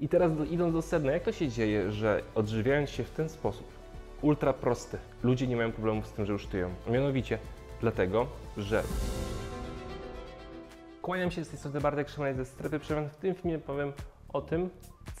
I teraz do, idąc do sedna, jak to się dzieje, że odżywiając się w ten sposób, ultra prosty, ludzie nie mają problemów z tym, że już tyją? Mianowicie dlatego, że Kłaniam się z tej strony Bartek Szymanek ze Strefy Przemian. W tym filmie powiem o tym,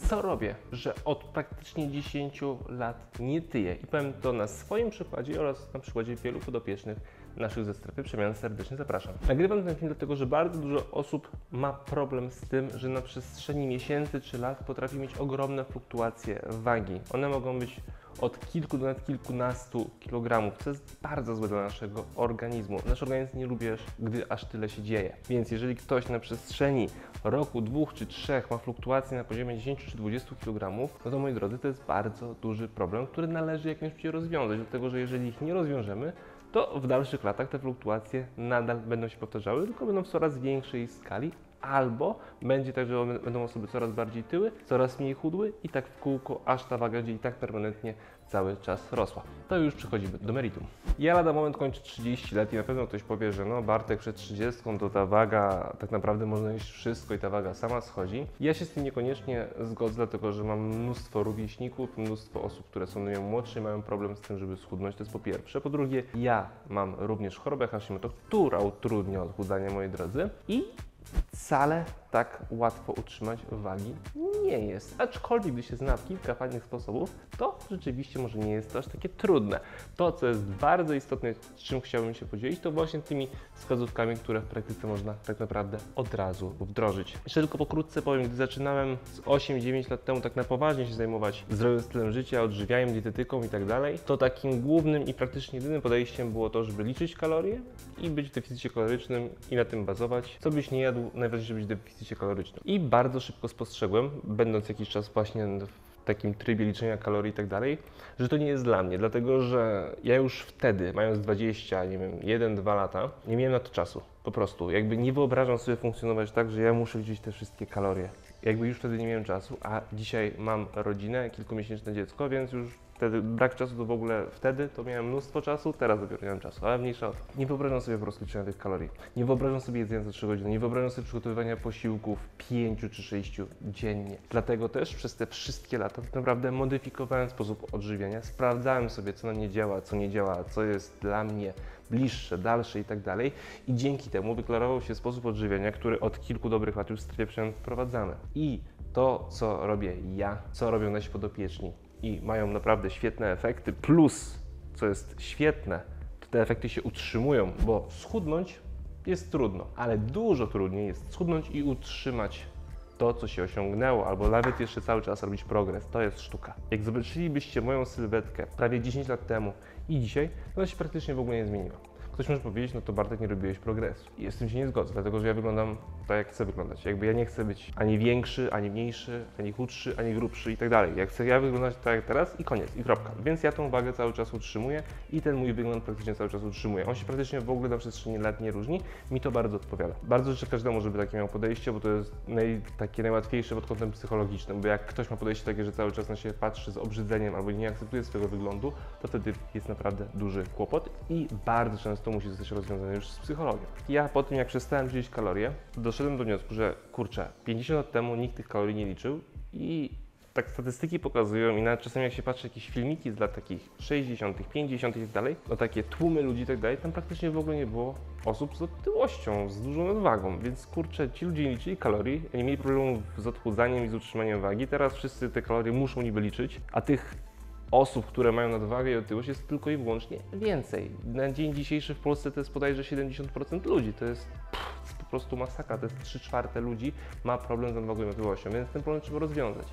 co robię, że od praktycznie 10 lat nie tyję. I powiem to na swoim przykładzie oraz na przykładzie wielu podopiecznych naszych ze Strefy Przemian. Serdecznie zapraszam. Nagrywam ten film dlatego, że bardzo dużo osób ma problem z tym, że na przestrzeni miesięcy czy lat potrafi mieć ogromne fluktuacje wagi. One mogą być od kilku do nawet kilkunastu kilogramów, co jest bardzo złe dla naszego organizmu. Nasz organizm nie lubi, gdy aż tyle się dzieje. Więc jeżeli ktoś na przestrzeni roku, dwóch czy trzech ma fluktuacje na poziomie 10 czy 20 kg, no to moi drodzy, to jest bardzo duży problem, który należy jak najszybciej rozwiązać, dlatego że jeżeli ich nie rozwiążemy, to w dalszych latach te fluktuacje nadal będą się powtarzały, tylko będą w coraz większej skali, albo będzie tak, że będą osoby coraz bardziej tyły, coraz mniej chudły i tak w kółko, aż ta waga będzie i tak permanentnie cały czas rosła. To już przechodzimy do meritum. Ja lada moment kończę 30 lat i na pewno ktoś powie, że no Bartek przed 30 to ta waga, tak naprawdę można jeść wszystko i ta waga sama schodzi. Ja się z tym niekoniecznie zgodzę, dlatego że mam mnóstwo rówieśników, mnóstwo osób, które są mnie młodsze i mają problem z tym, żeby schudnąć. To jest po pierwsze. Po drugie, ja mam również chorobę Hashimoto, która utrudnia odchudzanie, moi drodzy. I sale? Tak łatwo utrzymać wagi nie jest. Aczkolwiek, gdy się zna kilka fajnych sposobów, to rzeczywiście może nie jest aż takie trudne. To, co jest bardzo istotne, z czym chciałbym się podzielić, to właśnie tymi wskazówkami, które w praktyce można tak naprawdę od razu wdrożyć. Jeszcze tylko pokrótce powiem, gdy zaczynałem z 8-9 lat temu tak na poważnie się zajmować zdrowym stylem życia, odżywianiem, dietetyką i tak dalej, to takim głównym i praktycznie jedynym podejściem było to, żeby liczyć kalorie i być w deficycie kalorycznym i na tym bazować. Co byś nie jadł, najważniejsze być w deficycie kalorycznym. I bardzo szybko spostrzegłem, będąc jakiś czas właśnie w takim trybie liczenia kalorii i tak dalej, że to nie jest dla mnie, dlatego że ja już wtedy, mając 20, nie wiem, 1-2 lata, nie miałem na to czasu. Po prostu, jakby nie wyobrażam sobie funkcjonować tak, że ja muszę liczyć te wszystkie kalorie. Jakby już wtedy nie miałem czasu, a dzisiaj mam rodzinę, kilkumiesięczne dziecko, więc już wtedy brak czasu to w ogóle wtedy to miałem mnóstwo czasu, teraz dopiero nie mam czasu, ale mniejsza o to. Nie wyobrażam sobie po prostu liczenia tych kalorii. Nie wyobrażam sobie jedzenia za 3 godziny, nie wyobrażam sobie przygotowywania posiłków 5 czy 6 dziennie. Dlatego też przez te wszystkie lata tak naprawdę modyfikowałem sposób odżywiania, sprawdzałem sobie co na nie działa, co nie działa, co jest dla mnie bliższe, dalsze i tak dalej. I dzięki temu wyklarował się sposób odżywiania, który od kilku dobrych lat już w strefie wprowadzamy. I to, co robię ja, co robią nasi podopieczni, i mają naprawdę świetne efekty, plus, co jest świetne, to te efekty się utrzymują, bo schudnąć jest trudno, ale dużo trudniej jest schudnąć i utrzymać to, co się osiągnęło, albo nawet jeszcze cały czas robić progres. To jest sztuka. Jak zobaczylibyście moją sylwetkę prawie 10 lat temu i dzisiaj, to ona się praktycznie w ogóle nie zmieniła. Ktoś może powiedzieć, no to Bartek nie robiłeś progresu. I z tym się nie zgodzę, dlatego że ja wyglądam tak, jak chcę wyglądać. Jakby ja nie chcę być ani większy, ani mniejszy, ani chudszy, ani grubszy i tak dalej. Ja chcę ja wyglądać tak jak teraz i koniec, i kropka. Więc ja tą wagę cały czas utrzymuję i ten mój wygląd praktycznie cały czas utrzymuję. On się praktycznie w ogóle na przestrzeni lat nie różni. Mi to bardzo odpowiada. Bardzo życzę każdemu, żeby takie miał podejście, bo to jest naj, takie najłatwiejsze pod kątem psychologicznym, bo jak ktoś ma podejście takie, że cały czas na siebie patrzy z obrzydzeniem albo nie akceptuje swojego wyglądu, to wtedy jest naprawdę duży kłopot i bardzo często musi zostać rozwiązany już z psychologią. Ja po tym, jak przestałem liczyć kalorie, doszedłem do wniosku, że kurczę, 50 lat temu nikt tych kalorii nie liczył i tak statystyki pokazują i nawet czasami jak się patrzy jakieś filmiki z lat takich 60., 50. i tak dalej, no takie tłumy ludzi i tak dalej, tam praktycznie w ogóle nie było osób z otyłością, z dużą nadwagą, więc kurczę, ci ludzie nie liczyli kalorii, nie mieli problemu z odchudzaniem i z utrzymaniem wagi, teraz wszyscy te kalorie muszą niby liczyć, a tych osób, które mają nadwagę i otyłość jest tylko i wyłącznie więcej. Na dzień dzisiejszy w Polsce to jest bodajże 70% ludzi. To jest, pff, po prostu masakra. To jest 3 czwarte ludzi ma problem z nadwagą i otyłością, więc ten problem trzeba rozwiązać.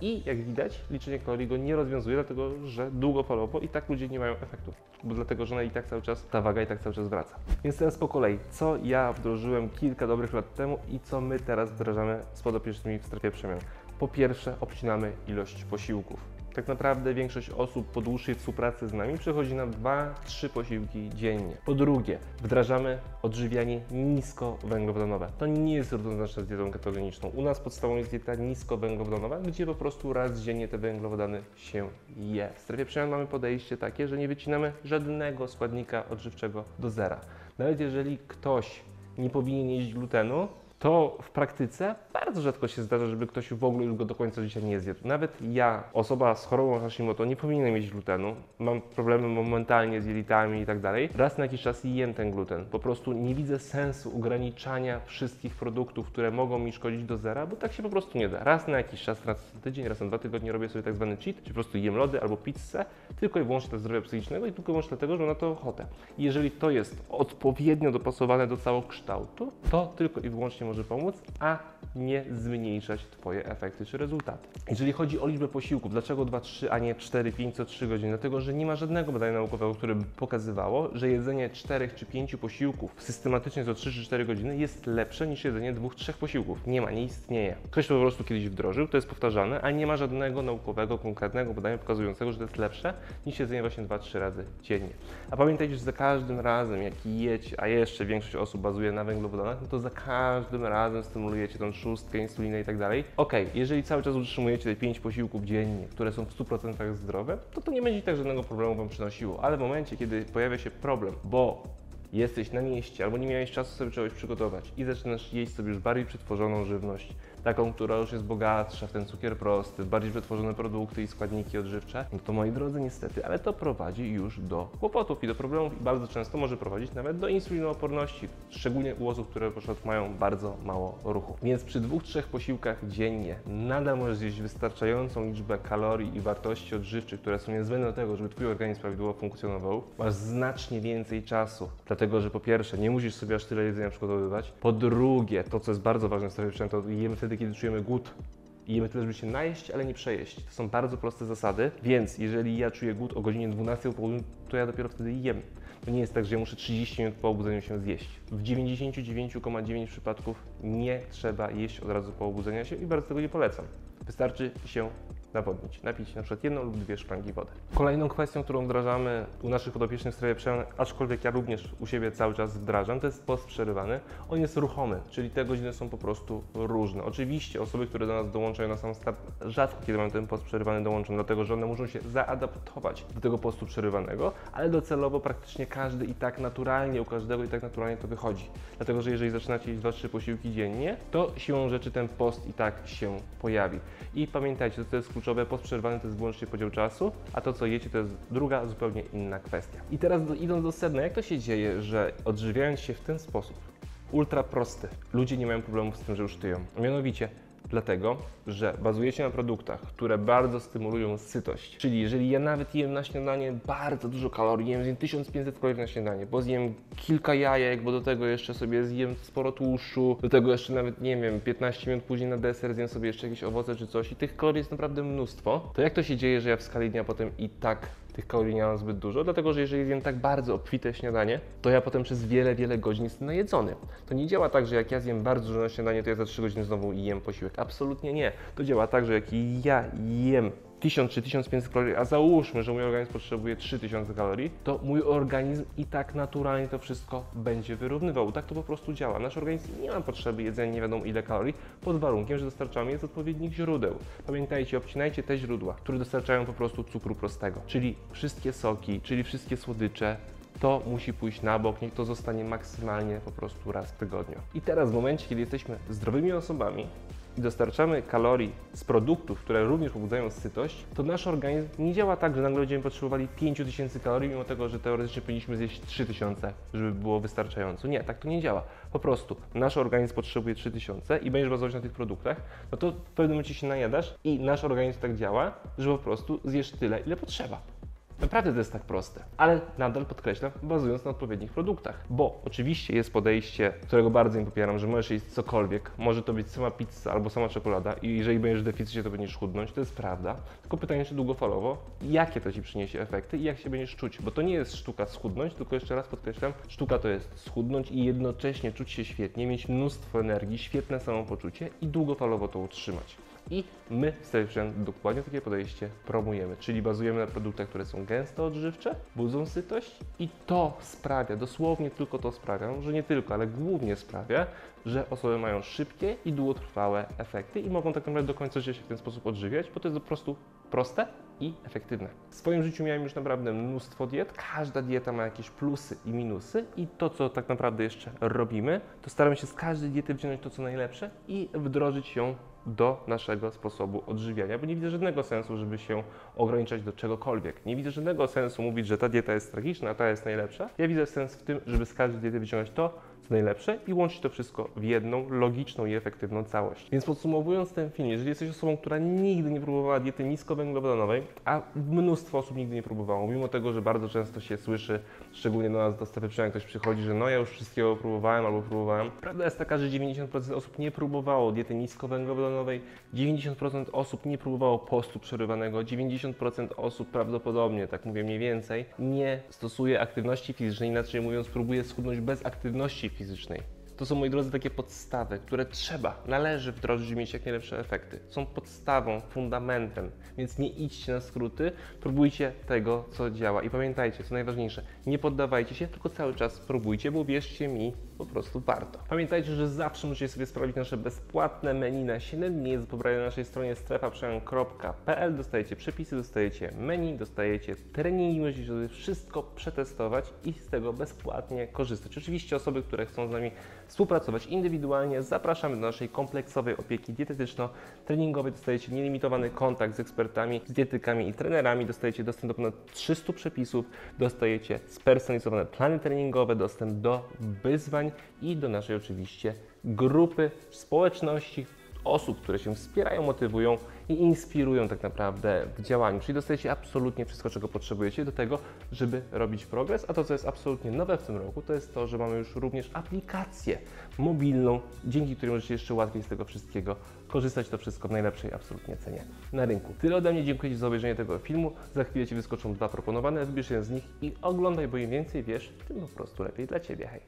I jak widać, liczenie kalorii go nie rozwiązuje, dlatego że długofalowo i tak ludzie nie mają efektu, bo dlatego, że ona i tak cały czas, ta waga i tak cały czas wraca. Więc teraz po kolei, co ja wdrożyłem kilka dobrych lat temu i co my teraz wdrażamy z podopiecznymi w strefie przemian. Po pierwsze, obcinamy ilość posiłków tak naprawdę większość osób po dłuższej współpracy z nami przechodzi na 2-3 posiłki dziennie. Po drugie, wdrażamy odżywianie niskowęglowodanowe. To nie jest równoznaczne z dietą ketogeniczną. U nas podstawą jest dieta niskowęglowodanowa, gdzie po prostu raz dziennie te węglowodany się je. W strefie przemian mamy podejście takie, że nie wycinamy żadnego składnika odżywczego do zera. Nawet jeżeli ktoś nie powinien jeść glutenu, to w praktyce bardzo rzadko się zdarza, żeby ktoś w ogóle już go do końca życia nie zjadł. Nawet ja, osoba z chorobą Hashimoto, nie powinienem mieć glutenu. Mam problemy momentalnie z jelitami i tak dalej. Raz na jakiś czas jem ten gluten. Po prostu nie widzę sensu ograniczania wszystkich produktów, które mogą mi szkodzić do zera, bo tak się po prostu nie da. Raz na jakiś czas, raz na tydzień, raz na dwa tygodnie robię sobie tak zwany cheat, czyli po prostu jem lody albo pizzę, tylko i wyłącznie dla zdrowia psychicznego i tylko i wyłącznie dlatego, że mam na to ochotę. Jeżeli to jest odpowiednio dopasowane do całokształtu, to tylko i wyłącznie może pomóc, a nie zmniejszać Twoje efekty czy rezultaty. Jeżeli chodzi o liczbę posiłków, dlaczego 2, 3, a nie 4, 5 co 3 godziny? Dlatego, że nie ma żadnego badania naukowego, które by pokazywało, że jedzenie 4 czy 5 posiłków systematycznie co 3 czy 4 godziny jest lepsze niż jedzenie 2-3 posiłków. Nie ma, nie istnieje. Ktoś to po prostu kiedyś wdrożył, to jest powtarzane, a nie ma żadnego naukowego, konkretnego badania pokazującego, że to jest lepsze niż jedzenie właśnie 2-3 razy dziennie. A pamiętajcie, że za każdym razem, jak jecie, a jeszcze większość osób bazuje na węglowodanach, no to za każdym razem stymulujecie tą szóstkę, insulinę i tak dalej. Ok, jeżeli cały czas utrzymujecie te 5 posiłków dziennie, które są w 100% zdrowe, to to nie będzie tak żadnego problemu Wam przynosiło. Ale w momencie, kiedy pojawia się problem, bo jesteś na mieście albo nie miałeś czasu sobie czegoś przygotować i zaczynasz jeść sobie już bardziej przetworzoną żywność, taką, która już jest bogatsza w ten cukier prosty, bardziej przetworzone produkty i składniki odżywcze, no to moi drodzy, niestety, ale to prowadzi już do kłopotów i do problemów i bardzo często może prowadzić nawet do insulinooporności, szczególnie u osób, które mają bardzo mało ruchu. Więc przy dwóch, trzech posiłkach dziennie nadal możesz zjeść wystarczającą liczbę kalorii i wartości odżywczych, które są niezbędne do tego, żeby Twój organizm prawidłowo funkcjonował. Masz znacznie więcej czasu, dlatego że po pierwsze, nie musisz sobie aż tyle jedzenia przygotowywać. Po drugie, to co jest bardzo ważne w strefie to jemy wtedy, kiedy czujemy głód. I jemy tyle, żeby się najeść, ale nie przejeść. To są bardzo proste zasady, więc jeżeli ja czuję głód o godzinie 12 po południu, to ja dopiero wtedy jem. To nie jest tak, że ja muszę 30 minut po obudzeniu się zjeść. W 99,9 przypadków nie trzeba jeść od razu po obudzeniu się i bardzo tego nie polecam. Wystarczy się nawodnić, napić na przykład jedną lub dwie szklanki wody. Kolejną kwestią, którą wdrażamy u naszych podopiecznych w strefie przemian, aczkolwiek ja również u siebie cały czas wdrażam, to jest post przerywany. On jest ruchomy, czyli te godziny są po prostu różne. Oczywiście osoby, które do nas dołączają na sam start, rzadko kiedy mają ten post przerywany dołączą, dlatego że one muszą się zaadaptować do tego postu przerywanego, ale docelowo praktycznie każdy i tak naturalnie, u każdego i tak naturalnie to wychodzi. Dlatego, że jeżeli zaczynacie jeść 2-3 posiłki dziennie, to siłą rzeczy ten post i tak się pojawi. I pamiętajcie, to jest kluczowe, post przerwany to jest wyłącznie podział czasu, a to co jecie to jest druga, zupełnie inna kwestia. I teraz idąc do sedna, jak to się dzieje, że odżywiając się w ten sposób, ultra prosty, ludzie nie mają problemów z tym, że już tyją. Mianowicie Dlatego, że bazujecie na produktach, które bardzo stymulują sytość. Czyli jeżeli ja nawet jem na śniadanie bardzo dużo kalorii, jem zjem 1500 kalorii na śniadanie, bo zjem kilka jajek, bo do tego jeszcze sobie zjem sporo tłuszczu, do tego jeszcze nawet, nie wiem, 15 minut później na deser zjem sobie jeszcze jakieś owoce czy coś i tych kalorii jest naprawdę mnóstwo, to jak to się dzieje, że ja w skali dnia potem i tak tych kalorii nie mam zbyt dużo, dlatego że jeżeli zjem tak bardzo obfite śniadanie, to ja potem przez wiele, wiele godzin jestem najedzony. To nie działa tak, że jak ja zjem bardzo dużo na śniadanie, to ja za 3 godziny znowu jem posiłek. Absolutnie nie. To działa tak, że jak ja jem 1000 czy 1500 kalorii, a załóżmy, że mój organizm potrzebuje 3000 kalorii, to mój organizm i tak naturalnie to wszystko będzie wyrównywał. Tak to po prostu działa. Nasz organizm nie ma potrzeby jedzenia nie wiadomo ile kalorii, pod warunkiem, że dostarczamy je z odpowiednich źródeł. Pamiętajcie, obcinajcie te źródła, które dostarczają po prostu cukru prostego, czyli wszystkie soki, czyli wszystkie słodycze, to musi pójść na bok, niech to zostanie maksymalnie po prostu raz w tygodniu. I teraz w momencie, kiedy jesteśmy zdrowymi osobami, i dostarczamy kalorii z produktów, które również pobudzają sytość, to nasz organizm nie działa tak, że nagle będziemy potrzebowali 5000 kalorii, mimo tego, że teoretycznie powinniśmy zjeść 3000, żeby było wystarczająco. Nie, tak to nie działa. Po prostu nasz organizm potrzebuje 3000 i będziesz bazować na tych produktach, no to w pewnym momencie się najadasz i nasz organizm tak działa, że po prostu zjesz tyle, ile potrzeba. Naprawdę to jest tak proste, ale nadal podkreślam, bazując na odpowiednich produktach. Bo oczywiście jest podejście, którego bardzo nie popieram, że możesz jeść cokolwiek, może to być sama pizza albo sama czekolada i jeżeli będziesz w deficycie, to będziesz chudnąć, to jest prawda. Tylko pytanie, czy długofalowo, jakie to Ci przyniesie efekty i jak się będziesz czuć, bo to nie jest sztuka schudnąć, tylko jeszcze raz podkreślam, sztuka to jest schudnąć i jednocześnie czuć się świetnie, mieć mnóstwo energii, świetne samopoczucie i długofalowo to utrzymać. I my w Przemian dokładnie takie podejście promujemy, czyli bazujemy na produktach, które są gęsto odżywcze, budzą sytość i to sprawia, dosłownie tylko to sprawia, że nie tylko, ale głównie sprawia, że osoby mają szybkie i długotrwałe efekty i mogą tak naprawdę do końca życia się w ten sposób odżywiać, bo to jest po prostu proste i efektywne. W swoim życiu miałem już naprawdę mnóstwo diet. Każda dieta ma jakieś plusy i minusy i to, co tak naprawdę jeszcze robimy, to staramy się z każdej diety wziąć to, co najlepsze i wdrożyć ją do naszego sposobu odżywiania, bo nie widzę żadnego sensu, żeby się ograniczać do czegokolwiek. Nie widzę żadnego sensu mówić, że ta dieta jest tragiczna, a ta jest najlepsza. Ja widzę sens w tym, żeby z każdej diety wyciągnąć to, co najlepsze i łączyć to wszystko w jedną, logiczną i efektywną całość. Więc podsumowując ten film, jeżeli jesteś osobą, która nigdy nie próbowała diety niskowęglowodanowej, a mnóstwo osób nigdy nie próbowało, mimo tego, że bardzo często się słyszy, szczególnie do nas do strefy przemian ktoś przychodzi, że no ja już wszystkiego próbowałem albo próbowałem. Prawda jest taka, że 90% osób nie próbowało diety niskowęglowodanowej, 90% osób nie próbowało postu przerywanego, 90% osób prawdopodobnie, tak mówię mniej więcej, nie stosuje aktywności fizycznej, inaczej mówiąc, próbuje schudnąć bez aktywności fizycznej. To są, moi drodzy, takie podstawy, które trzeba, należy wdrożyć, żeby mieć jak najlepsze efekty. Są podstawą, fundamentem, więc nie idźcie na skróty, próbujcie tego, co działa. I pamiętajcie, co najważniejsze, nie poddawajcie się, tylko cały czas próbujcie, bo wierzcie mi, po prostu warto. Pamiętajcie, że zawsze możecie sobie sprawdzić nasze bezpłatne menu na 7 dni. Pobrane na naszej stronie strefaprzemian.pl. Dostajecie przepisy, dostajecie menu, dostajecie treningi, możecie sobie wszystko przetestować i z tego bezpłatnie korzystać. Oczywiście osoby, które chcą z nami współpracować indywidualnie, zapraszamy do naszej kompleksowej opieki dietetyczno-treningowej. Dostajecie nielimitowany kontakt z ekspertami, z dietykami i trenerami. Dostajecie dostęp do ponad 300 przepisów, dostajecie spersonalizowane plany treningowe, dostęp do wyzwań i do naszej oczywiście grupy społeczności osób, które się wspierają, motywują i inspirują tak naprawdę w działaniu. Czyli dostajecie absolutnie wszystko, czego potrzebujecie do tego, żeby robić progres. A to, co jest absolutnie nowe w tym roku, to jest to, że mamy już również aplikację mobilną, dzięki której możecie jeszcze łatwiej z tego wszystkiego korzystać. To wszystko w najlepszej absolutnie cenie na rynku. Tyle ode mnie. Dziękuję Ci za obejrzenie tego filmu. Za chwilę Ci wyskoczą dwa proponowane. Wybierz jeden z nich i oglądaj, bo im więcej wiesz, tym po prostu lepiej dla Ciebie. Hej!